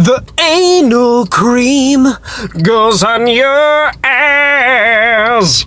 The anal cream goes on your ass.